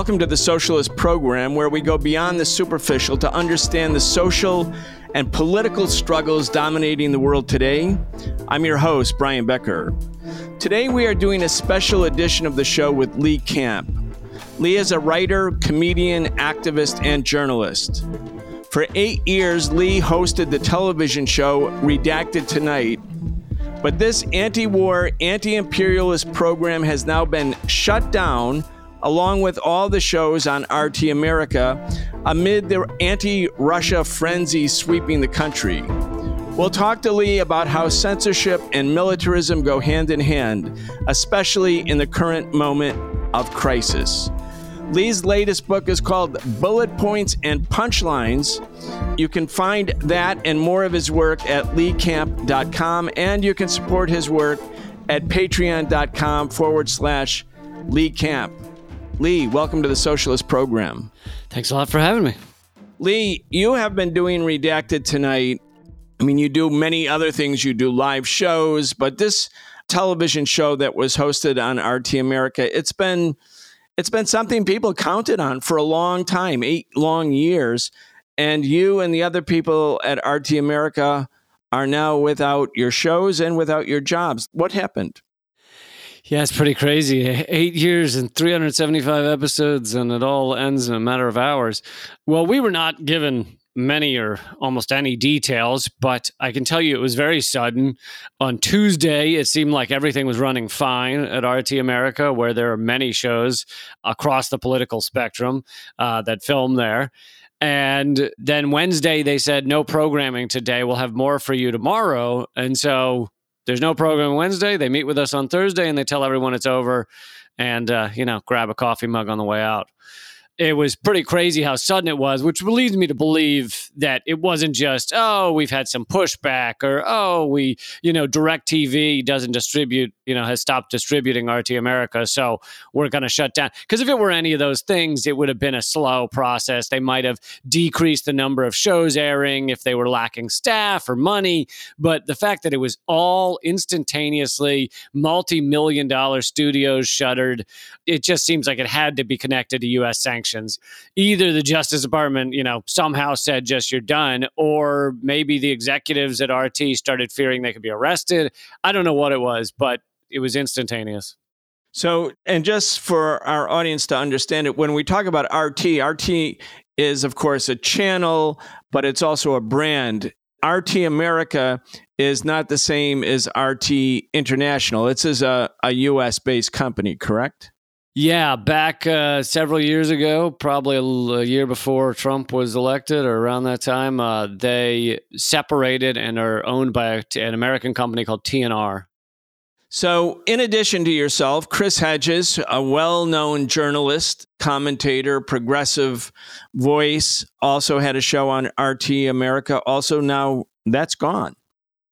Welcome to the Socialist Program, where we go beyond the superficial to understand the social and political struggles dominating the world today. I'm your host, Brian Becker. Today, we are doing a special edition of the show with Lee Camp. Lee is a writer, comedian, activist, and journalist. For eight years, Lee hosted the television show Redacted Tonight. But this anti war, anti imperialist program has now been shut down along with all the shows on RT America, amid the anti Russia frenzy sweeping the country. We'll talk to Lee about how censorship and militarism go hand in hand, especially in the current moment of crisis. Lee's latest book is called Bullet Points and Punchlines. You can find that and more of his work at leecamp.com, and you can support his work at patreon.com forward slash Lee Camp. Lee, welcome to the Socialist Program. Thanks a lot for having me. Lee, you have been doing Redacted tonight. I mean, you do many other things. You do live shows, but this television show that was hosted on RT America, it's been it's been something people counted on for a long time, eight long years. And you and the other people at RT America are now without your shows and without your jobs. What happened? Yeah, it's pretty crazy. Eight years and 375 episodes, and it all ends in a matter of hours. Well, we were not given many or almost any details, but I can tell you it was very sudden. On Tuesday, it seemed like everything was running fine at RT America, where there are many shows across the political spectrum uh, that film there. And then Wednesday, they said, no programming today. We'll have more for you tomorrow. And so there's no program Wednesday. They meet with us on Thursday and they tell everyone it's over and, uh, you know, grab a coffee mug on the way out it was pretty crazy how sudden it was, which leads me to believe that it wasn't just, oh, we've had some pushback or, oh, we, you know, DirecTV doesn't distribute, you know, has stopped distributing RT America. So we're going to shut down. Because if it were any of those things, it would have been a slow process. They might have decreased the number of shows airing if they were lacking staff or money. But the fact that it was all instantaneously multi million dollar studios shuttered, it just seems like it had to be connected to U.S. sanctions actions. Either the Justice Department, you know, somehow said just you're done, or maybe the executives at RT started fearing they could be arrested. I don't know what it was, but it was instantaneous. So, and just for our audience to understand it, when we talk about RT, RT is, of course, a channel, but it's also a brand. RT America is not the same as RT International. It's as a, a US based company, correct? Yeah, back uh, several years ago, probably a, a, year before Trump was elected or around that time, uh, they separated and are owned by an American company called TNR. So, in addition to yourself, Chris Hedges, a well known journalist, commentator, progressive voice, also had a show on RT America. Also, now that's gone.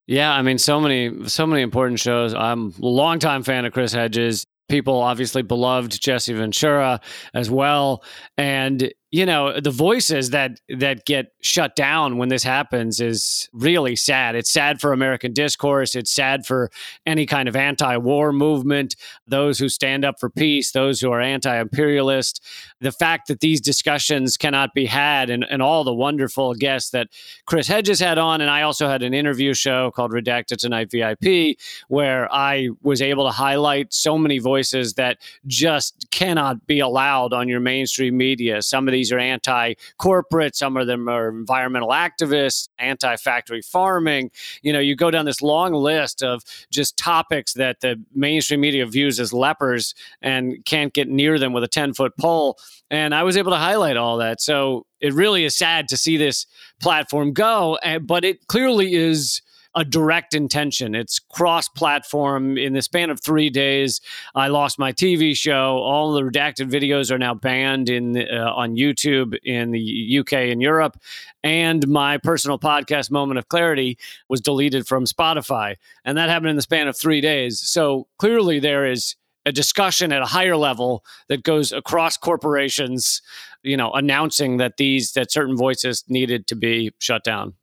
Yeah, I mean, so many, so many important shows. I'm a longtime fan of Chris Hedges people obviously beloved Jesse Ventura as well. And you know the voices that that get shut down when this happens is really sad. It's sad for american discourse. It's sad for any kind of anti-war movement those who stand up for mm-hmm. peace those who are anti-imperialist. The fact that these discussions cannot be had and, and all the wonderful guests that chris hedges had on and i also had an interview show called redacted tonight vip where i was able to highlight so many voices that just cannot be allowed on your mainstream media. Some of these are anti corporate, some of them are environmental activists, anti factory farming. You know, you go down this long list of just topics that the mainstream media views as lepers and can't get near them with a 10 foot pole. And I was able to highlight all that. So it really is sad to see this platform go, eh, but it clearly is a direct intention. It's cross platform. In the span of three days, I lost my TV show. All the redacted videos are now banned in uh, on YouTube in the UK and Europe. And my personal podcast, Moment of Clarity, was deleted from Spotify. And that happened in the span of three days. So clearly, there is a discussion at a higher level that goes across corporations, you know, announcing that these that certain voices needed to be shut down.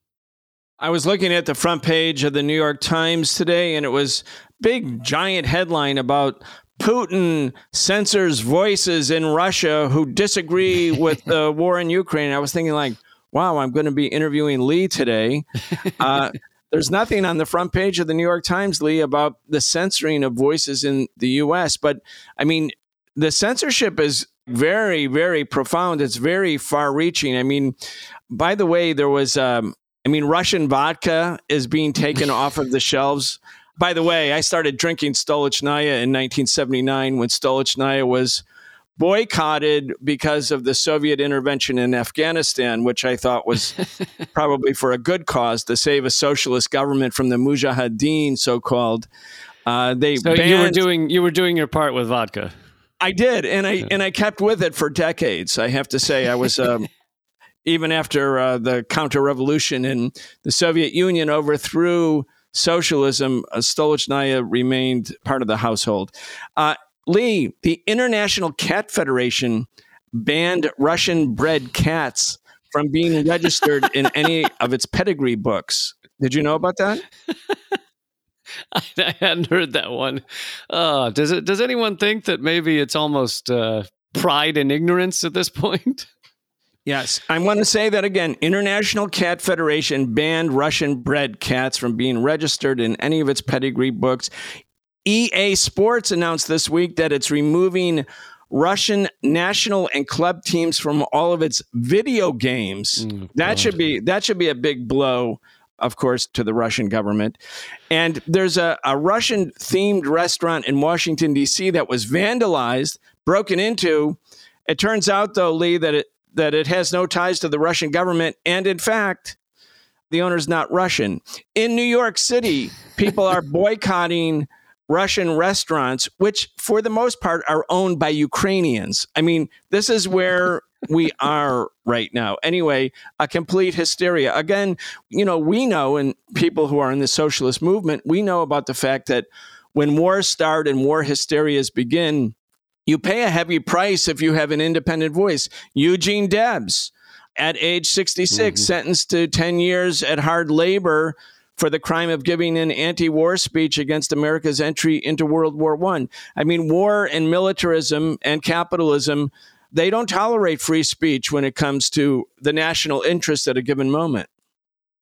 I was looking at the front page of the New York Times today and it was big giant headline about Putin censors voices in Russia who disagree with the war in Ukraine. I was thinking like, wow, I'm going to be interviewing Lee today. Uh, there's nothing on the front page of the New York Times, Lee, about the censoring of voices in the U.S. But I mean, the censorship is very, very profound. It's very far reaching. I mean, by the way, there was, um, I mean, Russian vodka is being taken off of the shelves. By the way, I started drinking Stolichnaya in 1979 when Stolichnaya was boycotted because of the Soviet intervention in Afghanistan, which I thought was probably for a good cause to save a socialist government from the Mujahideen, so called. Uh, they so banned, you were doing you were doing your part with vodka. I did, and I yeah. and I kept with it for decades. I have to say, I was. Um, even after uh, the counter revolution in the Soviet Union overthrew socialism, uh, Stolichnaya remained part of the household. Uh, Lee, the International Cat Federation banned Russian bred cats from being registered in any of its pedigree books. Did you know about that? I hadn't heard that one. Uh, does it? Does anyone think that maybe it's almost uh, pride and ignorance at this point? Yes, I want to say that again. International Cat Federation banned Russian bred cats from being registered in any of its pedigree books. EA Sports announced this week that it's removing Russian national and club teams from all of its video games. Mm, that should be that should be a big blow, of course, to the Russian government. And there's a, a Russian themed restaurant in Washington, D.C. that was vandalized, broken into. It turns out, though, Lee, that it that it has no ties to the Russian government. And in fact, the owner's not Russian. In New York City, people are boycotting Russian restaurants, which for the most part are owned by Ukrainians. I mean, this is where we are right now. Anyway, a complete hysteria. Again, you know, we know, and people who are in the socialist movement, we know about the fact that when wars start and war hysterias begin, you pay a heavy price if you have an independent voice. Eugene Debs, at age 66, mm-hmm. sentenced to 10 years at hard labor for the crime of giving an anti-war speech against America's entry into World War One. I. I mean, war and militarism and capitalism, they don't tolerate free speech when it comes to the national interest at a given moment.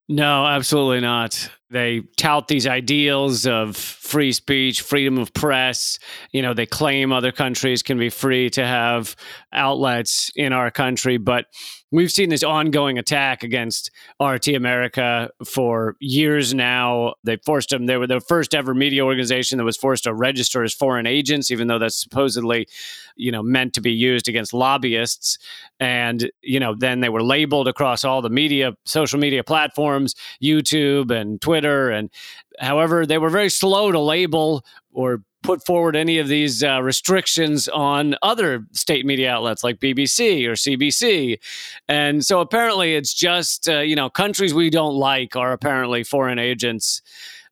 No, absolutely not. They tout these ideals of free speech, freedom of press. You know, they claim other countries can be free to have outlets in our country, but we've seen this ongoing attack against RT America for years now. They forced them, they were the first ever media organization that was forced to register as foreign agents, even though that's supposedly, you know, meant to be used against lobbyists. And, you know, then they were labeled across all the media, social media platforms, YouTube and Twitter. And however, they were very slow to label or put forward any of these uh, restrictions on other state media outlets like BBC or CBC. And so apparently it's just, uh, you know, countries we don't like are apparently foreign agents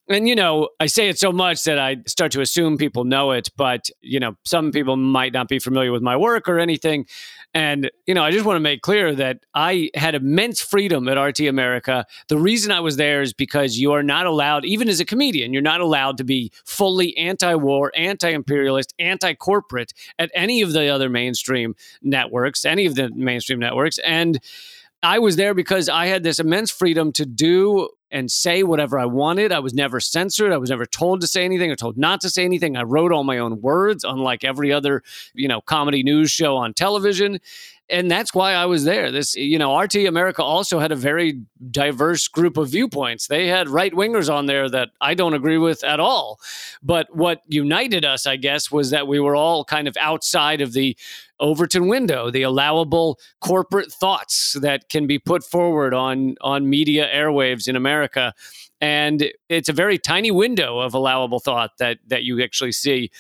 and you know i say it so much that i start to assume people know it but you know some people might not be familiar with my work or anything and you know i just want to make clear that i had immense freedom at rt america. The reason i was there is because you are not allowed even as a comedian you're not allowed to be fully anti-war anti-imperialist anti-corporate at any of the other mainstream networks any of the mainstream networks. And I was there because I had this immense freedom to do and say whatever I wanted. I was never censored. I was never told to say anything or told not to say anything. I wrote all my own words, unlike every other, you know, comedy news show on television. And that's why I was there. This, you know, RT America also had a very diverse group of viewpoints. They had right wingers on there that I don't agree with at all. But what united us, I guess, was that we were all kind of outside of the Overton window, the allowable corporate thoughts that can be put forward on on media airwaves in America. And it's a very tiny window of allowable thought that that you actually see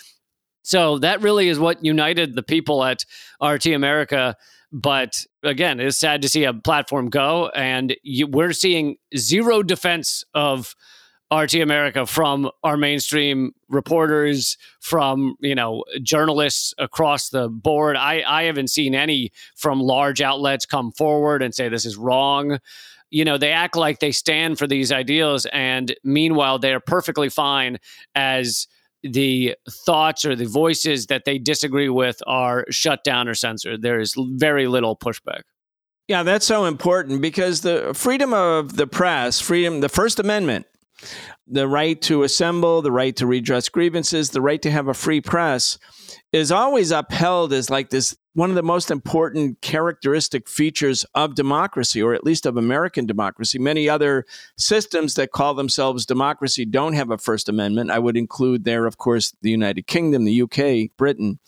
so that really is what united the people at RT America. But again, it's sad to see a platform go, and you, we're seeing zero defense of RT America from our mainstream reporters, from you know journalists across the board. I, I haven't seen any from large outlets come forward and say this is wrong you know they act like they stand for these ideals and meanwhile they're perfectly fine as the thoughts or the voices that they disagree with are shut down or censored. There is very little pushback. Yeah, that's so important because the freedom of the press, freedom, the First Amendment, the right to assemble, the right to redress grievances, the right to have a free press is always upheld as like this one of the most important characteristic features of democracy, or at least of American democracy. Many other systems that call themselves democracy don't have a First Amendment. I would include there, of course, the United Kingdom, the UK, Britain.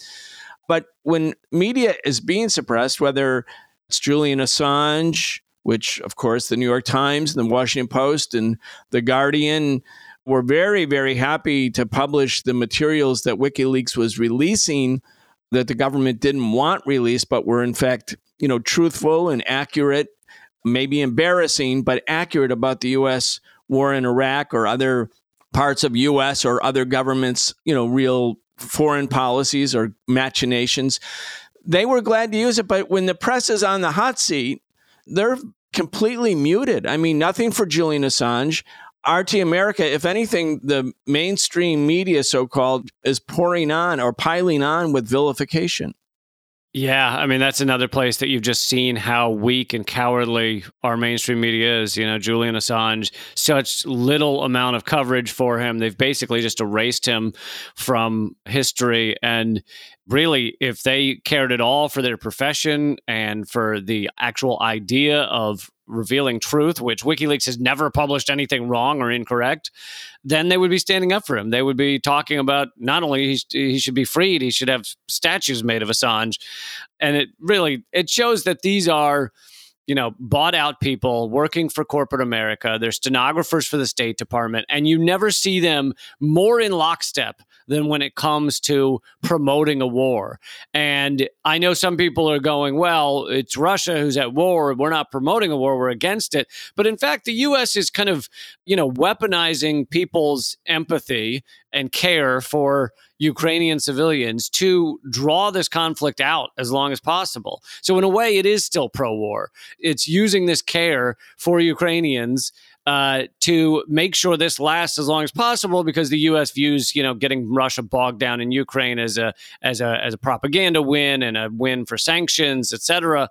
But when media is being suppressed, whether it's Julian Assange, which, of course, the New York Times and the Washington Post and the Guardian were very, very happy to publish the materials that WikiLeaks was releasing that the government didn't want released, but were in fact, you know, truthful and accurate, maybe embarrassing, but accurate about the U.S. war in Iraq or other parts of U.S. or other governments, you know, real foreign policies or machinations. They were glad to use it, but when the press is on the hot seat, they're completely muted. I mean, nothing for Julian Assange. RT America, if anything, the mainstream media, so called, is pouring on or piling on with vilification. Yeah, I mean that's another place that you've just seen how weak and cowardly our mainstream media is. You know, Julian Assange, such little amount of coverage for him. They've basically just erased him from history. And really, if they cared at all for their profession and for the actual idea of revealing truth, which WikiLeaks has never published anything wrong or incorrect, then they would be standing up for him. They would be talking about not only he, should be freed, he should have statues made of Assange. And it really it shows that these are you know, bought out people working for corporate America. They're stenographers for the State Department, and you never see them more in lockstep than when it comes to promoting a war. And I know some people are going, well, it's Russia who's at war. We're not promoting a war, we're against it. But in fact, the U.S. is kind of, you know, weaponizing people's empathy and care for Ukrainian civilians to draw this conflict out as long as possible. So, in a way, it is still pro war. It's using this care for Ukrainians uh, to make sure this lasts as long as possible because the U.S. views, you know, getting Russia bogged down in Ukraine as a as a as a propaganda win and a win for sanctions, et cetera.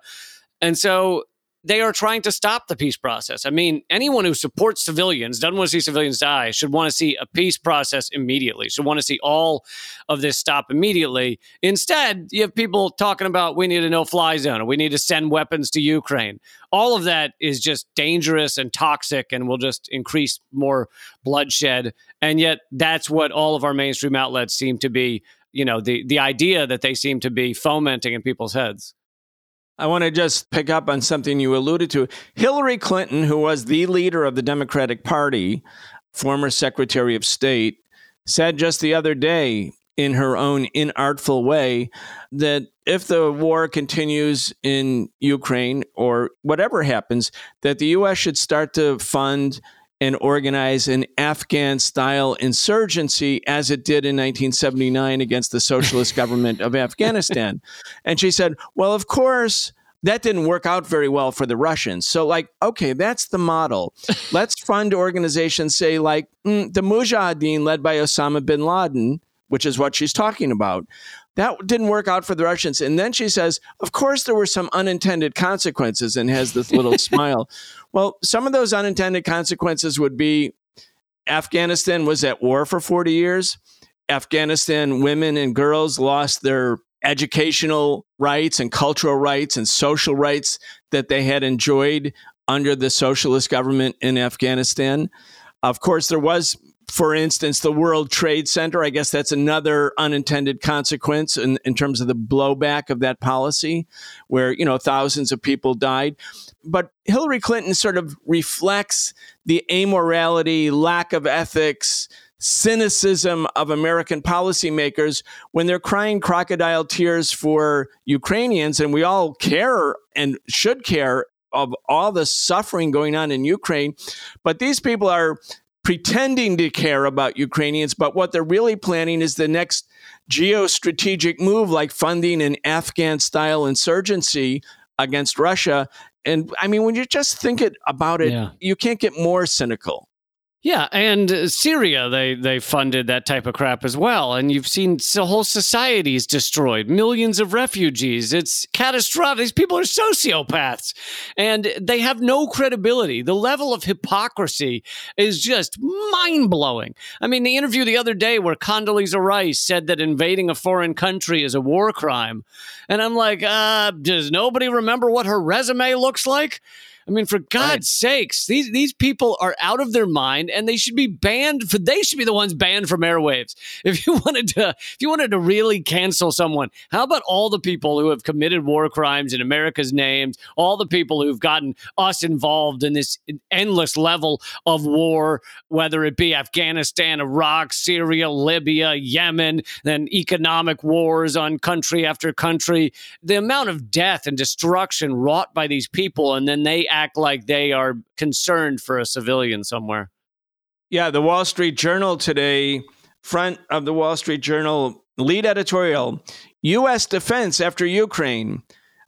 And so they are trying to stop the peace process. I mean, anyone who supports civilians, doesn't want to see civilians die, should want to see a peace process immediately, should want to see all of this stop immediately. Instead, you have people talking about we need a no fly zone or we need to send weapons to Ukraine. All of that is just dangerous and toxic and will just increase more bloodshed. And yet, that's what all of our mainstream outlets seem to be, you know, the, the idea that they seem to be fomenting in people's heads. I want to just pick up on something you alluded to. Hillary Clinton, who was the leader of the Democratic Party, former Secretary of State, said just the other day in her own inartful way that if the war continues in Ukraine or whatever happens, that the U.S. should start to fund and organize an Afghan style insurgency as it did in 1979 against the socialist government of Afghanistan. And she said, Well, of course, that didn't work out very well for the Russians. So, like, okay, that's the model. Let's fund organizations, say, like mm, the Mujahideen led by Osama bin Laden, which is what she's talking about. That didn't work out for the Russians. And then she says, of course, there were some unintended consequences and has this little smile. Well, some of those unintended consequences would be Afghanistan was at war for 40 years. Afghanistan women and girls lost their educational rights and cultural rights and social rights that they had enjoyed under the socialist government in Afghanistan. Of course, there was, for instance, the World Trade Center. I guess that's another unintended consequence in, in terms of the blowback of that policy, where, you know, thousands of people died. But Hillary Clinton sort of reflects the amorality, lack of ethics, cynicism of American policymakers when they're crying crocodile tears for Ukrainians. And we all care and should care of all the suffering going on in Ukraine. But these people are pretending to care about Ukrainians, but what they're really planning is the next geostrategic move, like funding an Afghan style insurgency against Russia. And I mean, when you just think it about it, yeah. you can't get more cynical. Yeah, and Syria, they they funded that type of crap as well, and you've seen whole societies destroyed, millions of refugees. It's catastrophic. These people are sociopaths, and they have no credibility. The level of hypocrisy is just mind blowing. I mean, the interview the other day where Condoleezza Rice said that invading a foreign country is a war crime, and I'm like, uh, does nobody remember what her resume looks like? I mean, for God's sakes, these these people are out of their mind, and they should be banned. For they should be the ones banned from airwaves. If you wanted to, if you wanted to really cancel someone, how about all the people who have committed war crimes in America's names? All the people who've gotten us involved in this endless level of war, whether it be Afghanistan, Iraq, Syria, Libya, Yemen, then economic wars on country after country. The amount of death and destruction wrought by these people, and then they act like they are concerned for a civilian somewhere. Yeah, the Wall Street Journal today, front of the Wall Street Journal, lead editorial U.S. defense after Ukraine.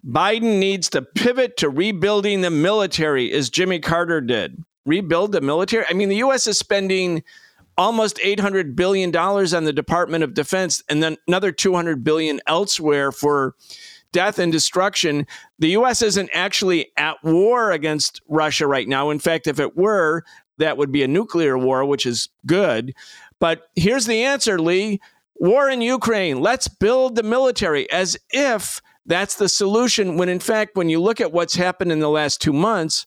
Biden needs to pivot to rebuilding the military as Jimmy Carter did. Rebuild the military? I mean, the U.S. is spending almost $800 billion on the Department of Defense and then another 200 billion elsewhere for death and destruction. The U.S. isn't actually at war against Russia right now. In fact, if it were, that would be a nuclear war, which is good. But here's the answer, Lee war in Ukraine. Let's build the military as if that's the solution. When in fact, when you look at what's happened in the last two months,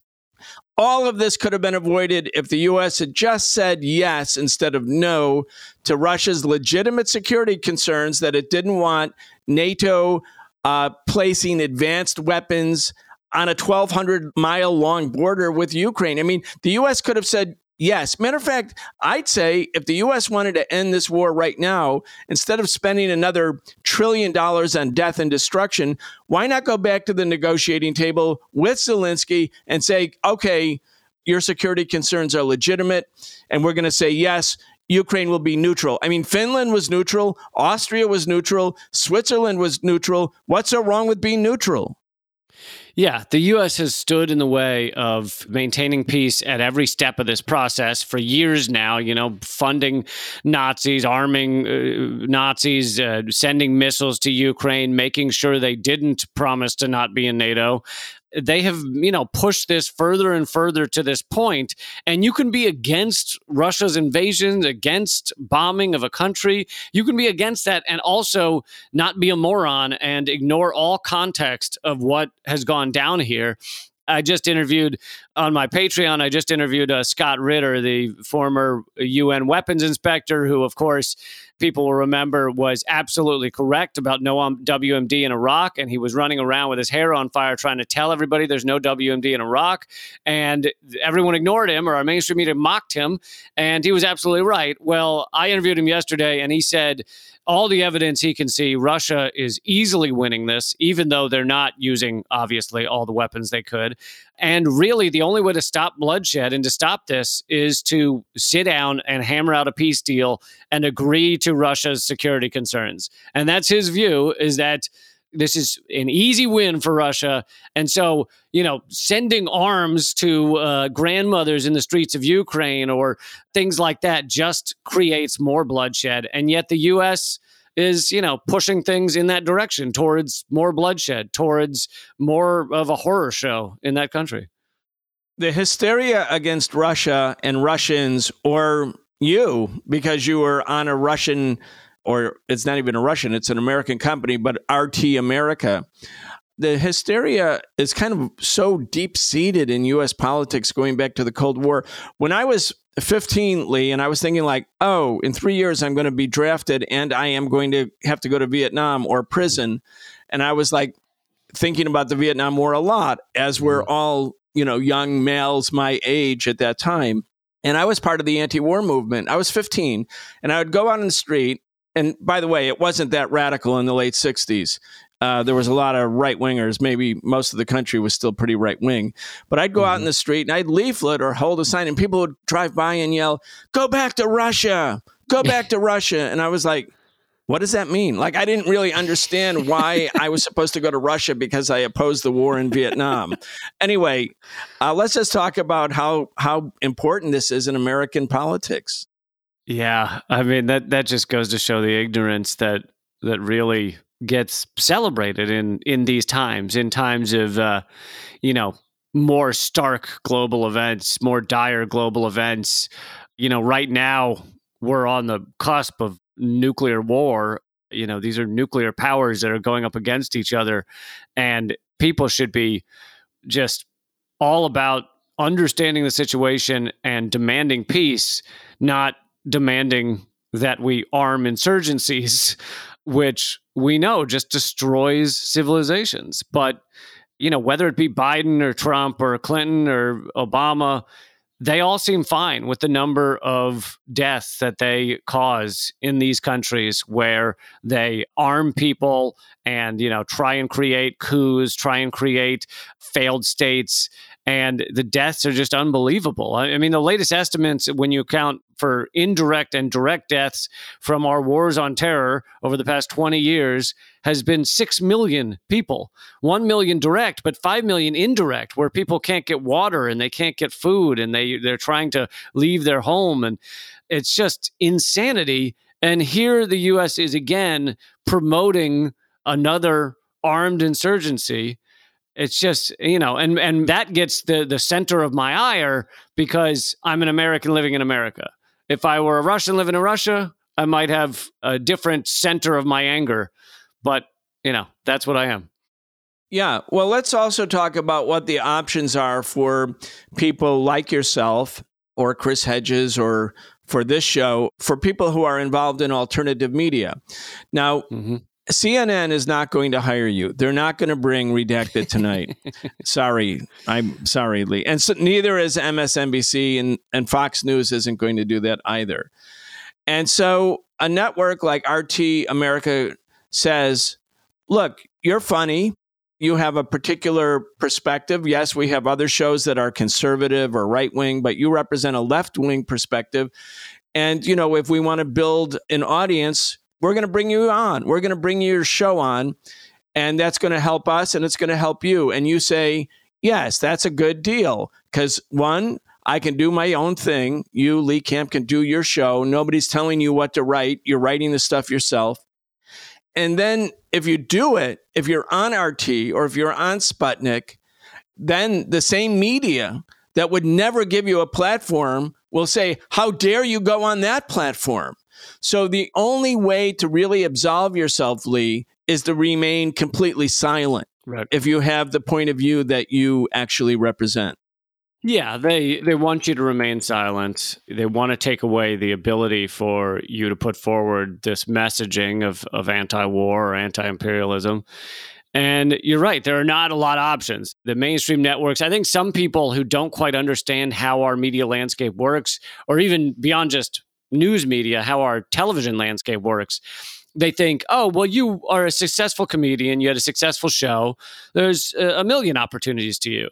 all of this could have been avoided if the U.S. had just said yes instead of no to Russia's legitimate security concerns that it didn't want NATO uh, placing advanced weapons on a 1,200 mile long border with Ukraine. I mean, the U.S. could have said yes. Matter of fact, I'd say if the U.S. wanted to end this war right now, instead of spending another trillion dollars on death and destruction, why not go back to the negotiating table with Zelensky and say, okay, your security concerns are legitimate, and we're going to say yes. Ukraine will be neutral. I mean, Finland was neutral, Austria was neutral, Switzerland was neutral. What's so wrong with being neutral? Yeah, the U.S. has stood in the way of maintaining peace at every step of this process for years now. You know, funding Nazis, arming uh, Nazis, uh, sending missiles to Ukraine, making sure they didn't promise to not be in NATO they have you know pushed this further and further to this point and you can be against russia's invasion against bombing of a country you can be against that and also not be a moron and ignore all context of what has gone down here I just interviewed on my Patreon. I just interviewed uh, Scott Ritter, the former UN weapons inspector, who, of course, people will remember was absolutely correct about no WMD in Iraq. And he was running around with his hair on fire trying to tell everybody there's no WMD in Iraq. And everyone ignored him, or our mainstream media mocked him. And he was absolutely right. Well, I interviewed him yesterday, and he said, all the evidence he can see, Russia is easily winning this, even though they're not using, obviously, all the weapons they could. And really, the only way to stop bloodshed and to stop this is to sit down and hammer out a peace deal and agree to Russia's security concerns. And that's his view is that this is an easy win for Russia. And so, you know, sending arms to uh, grandmothers in the streets of Ukraine or things like that just creates more bloodshed. And yet the U.S. is, you know, pushing things in that direction towards more bloodshed, towards more of a horror show in that country. The hysteria against Russia and Russians, or you, because you were on a Russian or it's not even a Russian, it's an American company, but RT America. The hysteria is kind of so deep seated in US politics going back to the Cold War. When I was 15, Lee, and I was thinking, like, oh, in three years, I'm going to be drafted and I am going to have to go to Vietnam or prison. And I was like thinking about the Vietnam War a lot, as we're mm-hmm. all, you know, young males my age at that time. And I was part of the anti war movement. I was 15, and I would go out in the street. And by the way, it wasn't that radical in the late 60s. Uh, there was a lot of right wingers. Maybe most of the country was still pretty right wing. But I'd go mm-hmm. out in mm-hmm. the street and I'd leaflet or hold a sign, and people would drive by and yell, Go back to Russia! Go back to Russia! And I was like, what does that mean? Like, I didn't really understand why I was supposed to go to Russia because I opposed the war in Vietnam. anyway, uh, let's just talk about how how important this is in American politics. Yeah, I mean that that just goes to show the ignorance that that really gets celebrated in in these times, in times of uh, you know more stark global events, more dire global events. You know, right now we're on the cusp of nuclear war. You know, these are nuclear powers that are going up against each other, and people should be just all about understanding the situation and demanding peace, not demanding that we arm insurgencies, which we know just destroys civilizations. But, you know, whether it be Biden or Trump or Clinton or Obama, they all seem fine with the number of deaths that they cause in these countries where they arm people and you know try and create coups try and create failed states and the deaths are just unbelievable. I mean, the latest estimates, when you count for indirect and direct deaths from our wars on terror over the past 20 years, has been 6 million people. 1 million direct, but 5 million indirect, where people can't get water and they can't get food and they, they're trying to leave their home. And it's just insanity. And here the U.S. is again promoting another armed insurgency it's just you know and and that gets the the center of my ire because i'm an american living in america. If i were a russian living in russia i might have a different center of my anger but you know that's what i am. Yeah well let's also talk about what the options are for people like yourself or chris hedges or for this show for people who are involved in alternative media. Now mm-hmm. CNN is not going to hire you. They're not going to bring redacted tonight. sorry, I'm sorry, Lee. And so neither is MSNBC, and and Fox News isn't going to do that either. And so a network like RT America says, "Look, you're funny. You have a particular perspective. Yes, we have other shows that are conservative or right wing, but you represent a left wing perspective. And you know, if we want to build an audience." We're going to bring you on. We're going to bring your show on, and that's going to help us and it's going to help you. And you say, yes, that's a good deal. Because one, I can do my own thing. You, Lee Camp, can do your show. Nobody's telling you what to write. You're writing the stuff yourself. And then if you do it, if you're on RT or if you're on Sputnik, then the same media that would never give you a platform will say, How dare you go on that platform? So the only way to really absolve yourself, Lee, is to remain completely silent. Right. If you have the point of view that you actually represent. Yeah, they they want you to remain silent. They want to take away the ability for you to put forward this messaging of of anti-war or anti-imperialism. And you're right, there are not a lot of options. The mainstream networks, I think some people who don't quite understand how our media landscape works, or even beyond just news media, how our television landscape works. They think, oh, well, you are a successful comedian, you had a successful show. There's a million opportunities to you.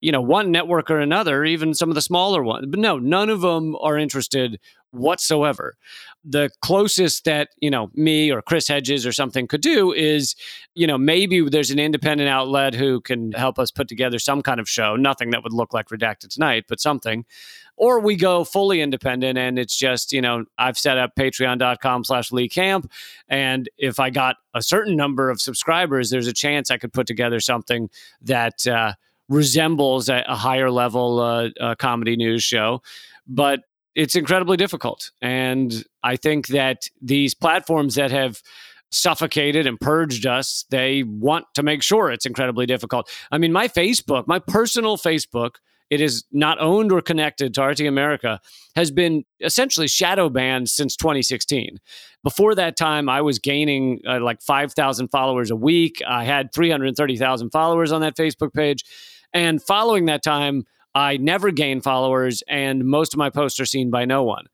You know, one network or another, even some of the smaller ones. But no, none of them are interested whatsoever. The closest that, you know, me or Chris Hedges or something could do is, you know, maybe there's an independent outlet who can help us put together some kind of show, nothing that would look like Redacted Tonight, but something. Or we go fully independent and it's just, you know, I've set up patreon.com slash Lee Camp. And if I got a certain number of subscribers, there's a chance I could put together something that, uh, resembles a, a higher level uh, uh, comedy news show. But it's incredibly difficult. And I think that these platforms that have suffocated and purged us, they want to make sure it's incredibly difficult. I mean, my Facebook, my personal Facebook, it is not owned or connected to RT America, has been essentially shadow banned since 2016. Before that time, I was gaining uh, like 5,000 followers a week. I had 330,000 followers on that Facebook page. And following that time, I never gain followers, and most of my posts are seen by no one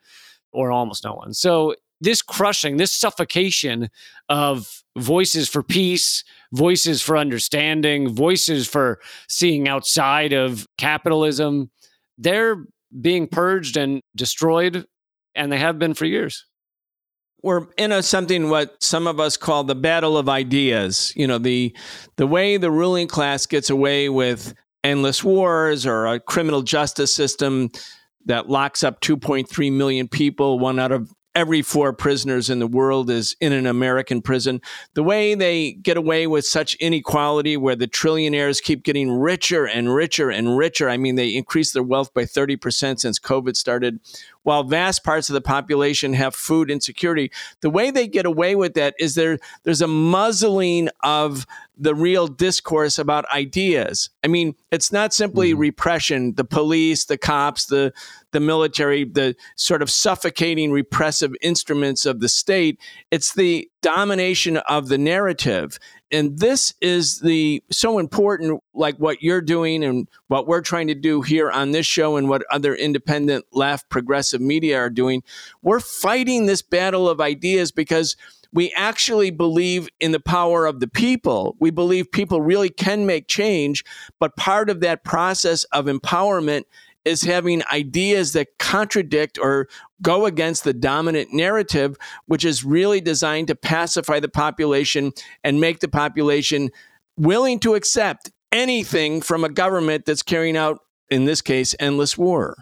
or almost no one. So this crushing, this suffocation of voices for peace, voices for understanding, voices for seeing outside of capitalism, they're being purged and destroyed, and they have been for years. We're in a something what some of us call the battle of ideas. You know, the the way the ruling class gets away with endless wars or a criminal justice system that locks up 2.3 million people, one out of every four prisoners in the world is in an American prison. The way they get away with such inequality, where the trillionaires keep getting richer and richer and richer. I mean, they increased their wealth by 30% since COVID started, while vast parts of the population have food insecurity. The way they get away with that is there, there's a muzzling of the real discourse about ideas. I mean, it's not simply mm-hmm. repression, the police, the cops, the the military, the sort of suffocating repressive instruments of the state. It's the domination of the narrative. And this is the so important, like what you're doing and what we're trying to do here on this show and what other independent left progressive media are doing. We're fighting this battle of ideas because we actually believe in the power of the people. We believe people really can make change, but part of that process of empowerment is having ideas that contradict or go against the dominant narrative, which is really designed to pacify the population and make the population willing to accept anything from a government that's carrying out, in this case, endless war.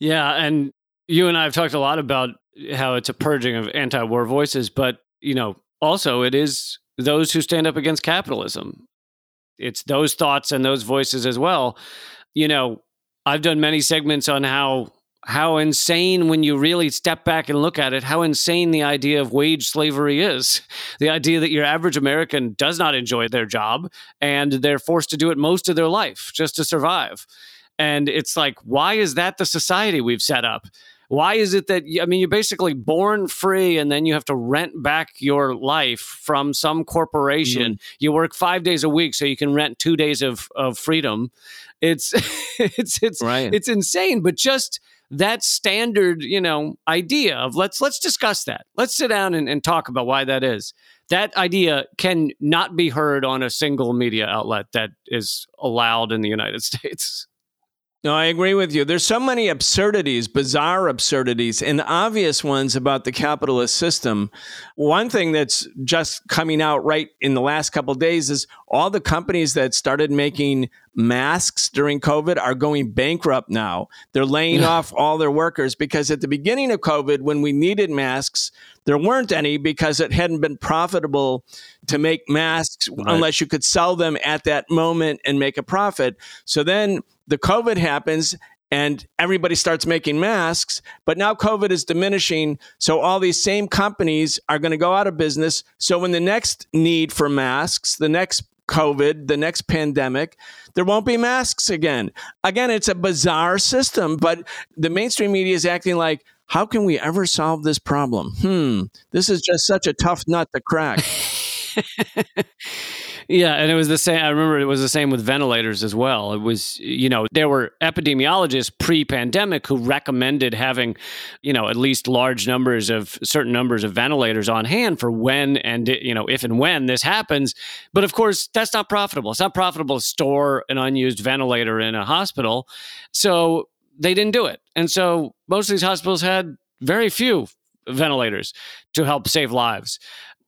Yeah. And you and I have talked a lot about how it's a purging of anti war voices, but, you know, also it is those who stand up against capitalism. It's those thoughts and those voices as well. You know, I've done many segments on how how insane when you really step back and look at it how insane the idea of wage slavery is. The idea that your average american does not enjoy their job and they're forced to do it most of their life just to survive. And it's like why is that the society we've set up? Why is it that i mean you're basically born free and then you have to rent back your life from some corporation. Mm-hmm. you work five days a week so you can rent two days of, of freedom it's it's it's right. it's insane. But just that standard, you know, idea of let's let's discuss that. Let's sit down and, and talk about why that is. That idea can not be heard on a single media outlet that is allowed in the United States. No, I agree with you. There's so many absurdities, bizarre absurdities, and obvious ones about the capitalist system. One thing that's just coming out right in the last couple days is all the companies that started making masks during COVID are going bankrupt now. They're laying off all their workers because at the beginning of COVID, when we needed masks, there weren't any because it hadn't been profitable to make masks right. unless you could sell them at that moment and make a profit. So then the COVID happens and everybody starts making masks, but now COVID is diminishing. So all these same companies are going to go out of business. So when the next need for masks, the next COVID, the next pandemic, there won't be masks again. Again, it's a bizarre system, but the mainstream media is acting like, how can we ever solve this problem? Hmm, this is just such a tough nut to crack. Yeah, and it was the same. I remember it was the same with ventilators as well. It was, you know, there were epidemiologists pre pandemic who recommended having, you know, at least large numbers of certain numbers of ventilators on hand for when and, you know, if and when this happens. But of course, that's not profitable. It's not profitable to store an unused ventilator in a hospital. So they didn't do it. And so most of these hospitals had very few ventilators to help save lives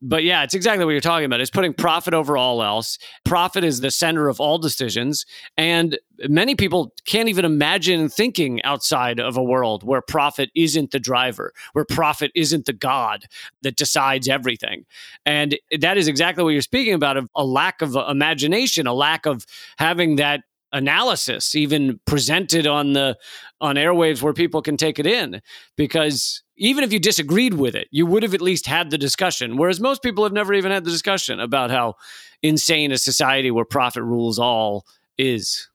but yeah, it's exactly what you're talking about. It's putting profit over all else. Profit is the center of all decisions. And many people can't even imagine thinking outside of a world where profit isn't the driver, where profit isn't the God that decides everything. And that is exactly what you're speaking about of a lack of imagination, a lack of having that analysis even presented on the on airwaves where people can take it in because even if you disagreed with it you would have at least had the discussion whereas most people have never even had the discussion about how insane a society where profit rules all is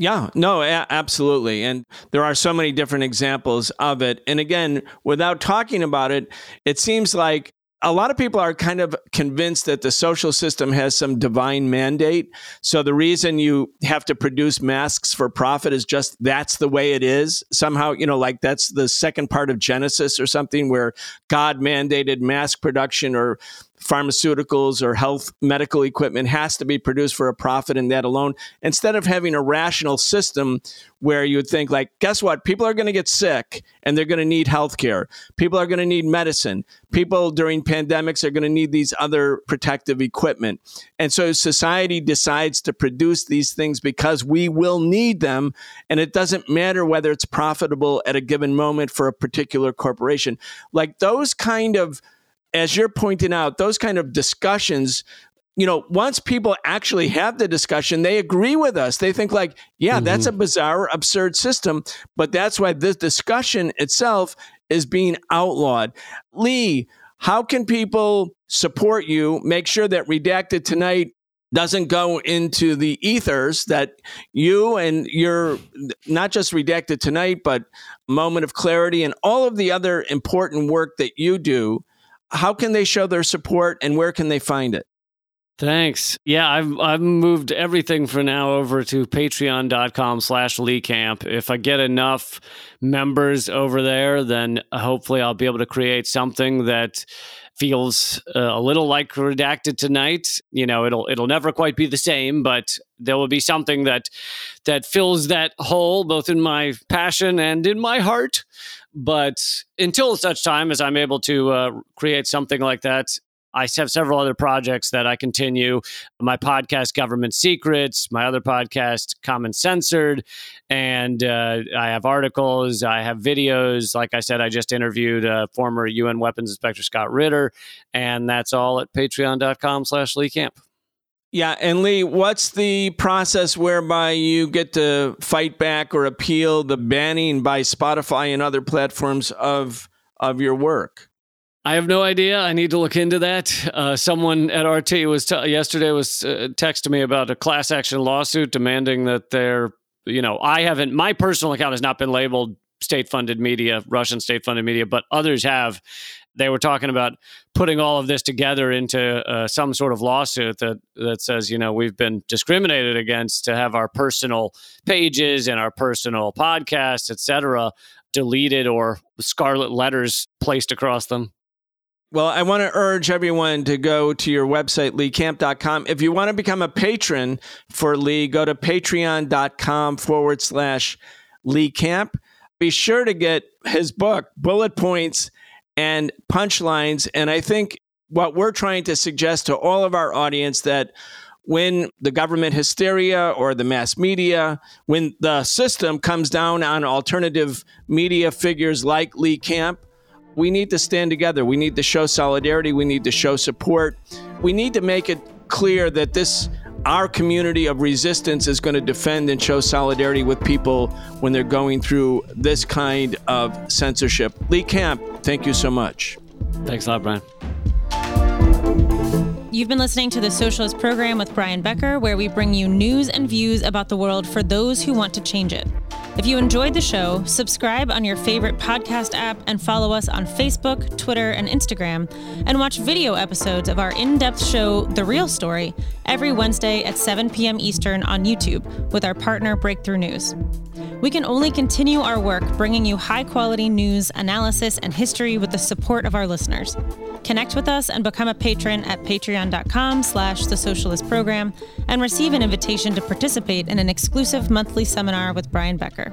yeah, no, a- absolutely. And there are so many different examples of it. And again, without talking about it, it seems like a lot of people are kind of convinced that the social system has some divine mandate. So the reason you have to produce masks for profit is just that's the way it is. Somehow, you know, like that's the second part of Genesis or something where God mandated mask production or pharmaceuticals or health medical equipment has to be produced for a profit and that alone instead of having a rational system where you would think like guess what? People are going to get sick and they're going to need health care people are going to need medicine. People during pandemics are going to need these other protective equipment. And so society decides to produce these things because we will need them and it doesn't matter whether it's profitable at a given moment for a particular corporation. Like those kind of as you're pointing out, those kind of discussions, you know, once people actually have the discussion, they agree with us. They think, like, yeah, mm-hmm. that's a bizarre, absurd system, but that's why this discussion itself is being outlawed. Lee, how can people support you? Make sure that Redacted Tonight doesn't go into the ethers that you and your not just redacted tonight but moment of clarity and all of the other important work that you do how can they show their support and where can they find it? Thanks. Yeah, I've I've moved everything for now over to patreon.com slash Lee Camp. If I get enough members over there, then hopefully I'll be able to create something that feels uh, a little like redacted tonight. You know it'll it'll never quite be the same but there will be something that that fills that hole both in my passion and in my heart. But until such time as I'm able to uh, create something like that, I have several other projects that I continue. My podcast, Government Secrets, my other podcast, Common Censored, and uh, I have articles, I have videos. Like I said, I just interviewed uh, former UN Weapons Inspector Scott Ritter, and that's all at patreon.com slash Lee Camp. Yeah, and Lee, what's the process whereby you get to fight back or appeal the banning by Spotify and other platforms of of your work? I have no idea. I need to look into that. Uh, someone at RT was t- yesterday was uh, texting me about a class action lawsuit demanding that their, you know, I haven't. My personal account has not been labeled state funded media, Russian state funded media, but others have, they were talking about putting all of this together into uh, some sort of lawsuit that that says, you know, we've been discriminated against to have our personal pages and our personal podcasts, etc., deleted or scarlet letters placed across them. Well, I want to urge everyone to go to your website, leecamp.com. If you want to become a patron for Lee, go to patreon.com forward slash Lee Camp. Be sure to get his book, Bullet Points and punchlines. And I think what we're trying to suggest to all of our audience that when the government hysteria or the mass media, when the system comes down on alternative media figures like Lee Camp, we need to stand together. We need to show solidarity. We need to show support. We need to make it clear that this our community of resistance is going to defend and show solidarity with people when they're going through this kind of censorship. Lee Camp, thank you so much. Thanks a lot, Brian. You've been listening to the Socialist Program with Brian Becker, where we bring you news and views about the world for those who want to change it. If you enjoyed the show, subscribe on your favorite podcast app and follow us on Facebook, Twitter, and Instagram, and watch video episodes of our in depth show, The Real Story, every Wednesday at 7 p.m. Eastern on YouTube with our partner Breakthrough News. We can only continue our work bringing you high quality news, analysis, and history with the support of our listeners. Connect with us and become a patron at patreon.com slash the socialist program and receive an invitation to participate in an exclusive monthly seminar with Brian Becker.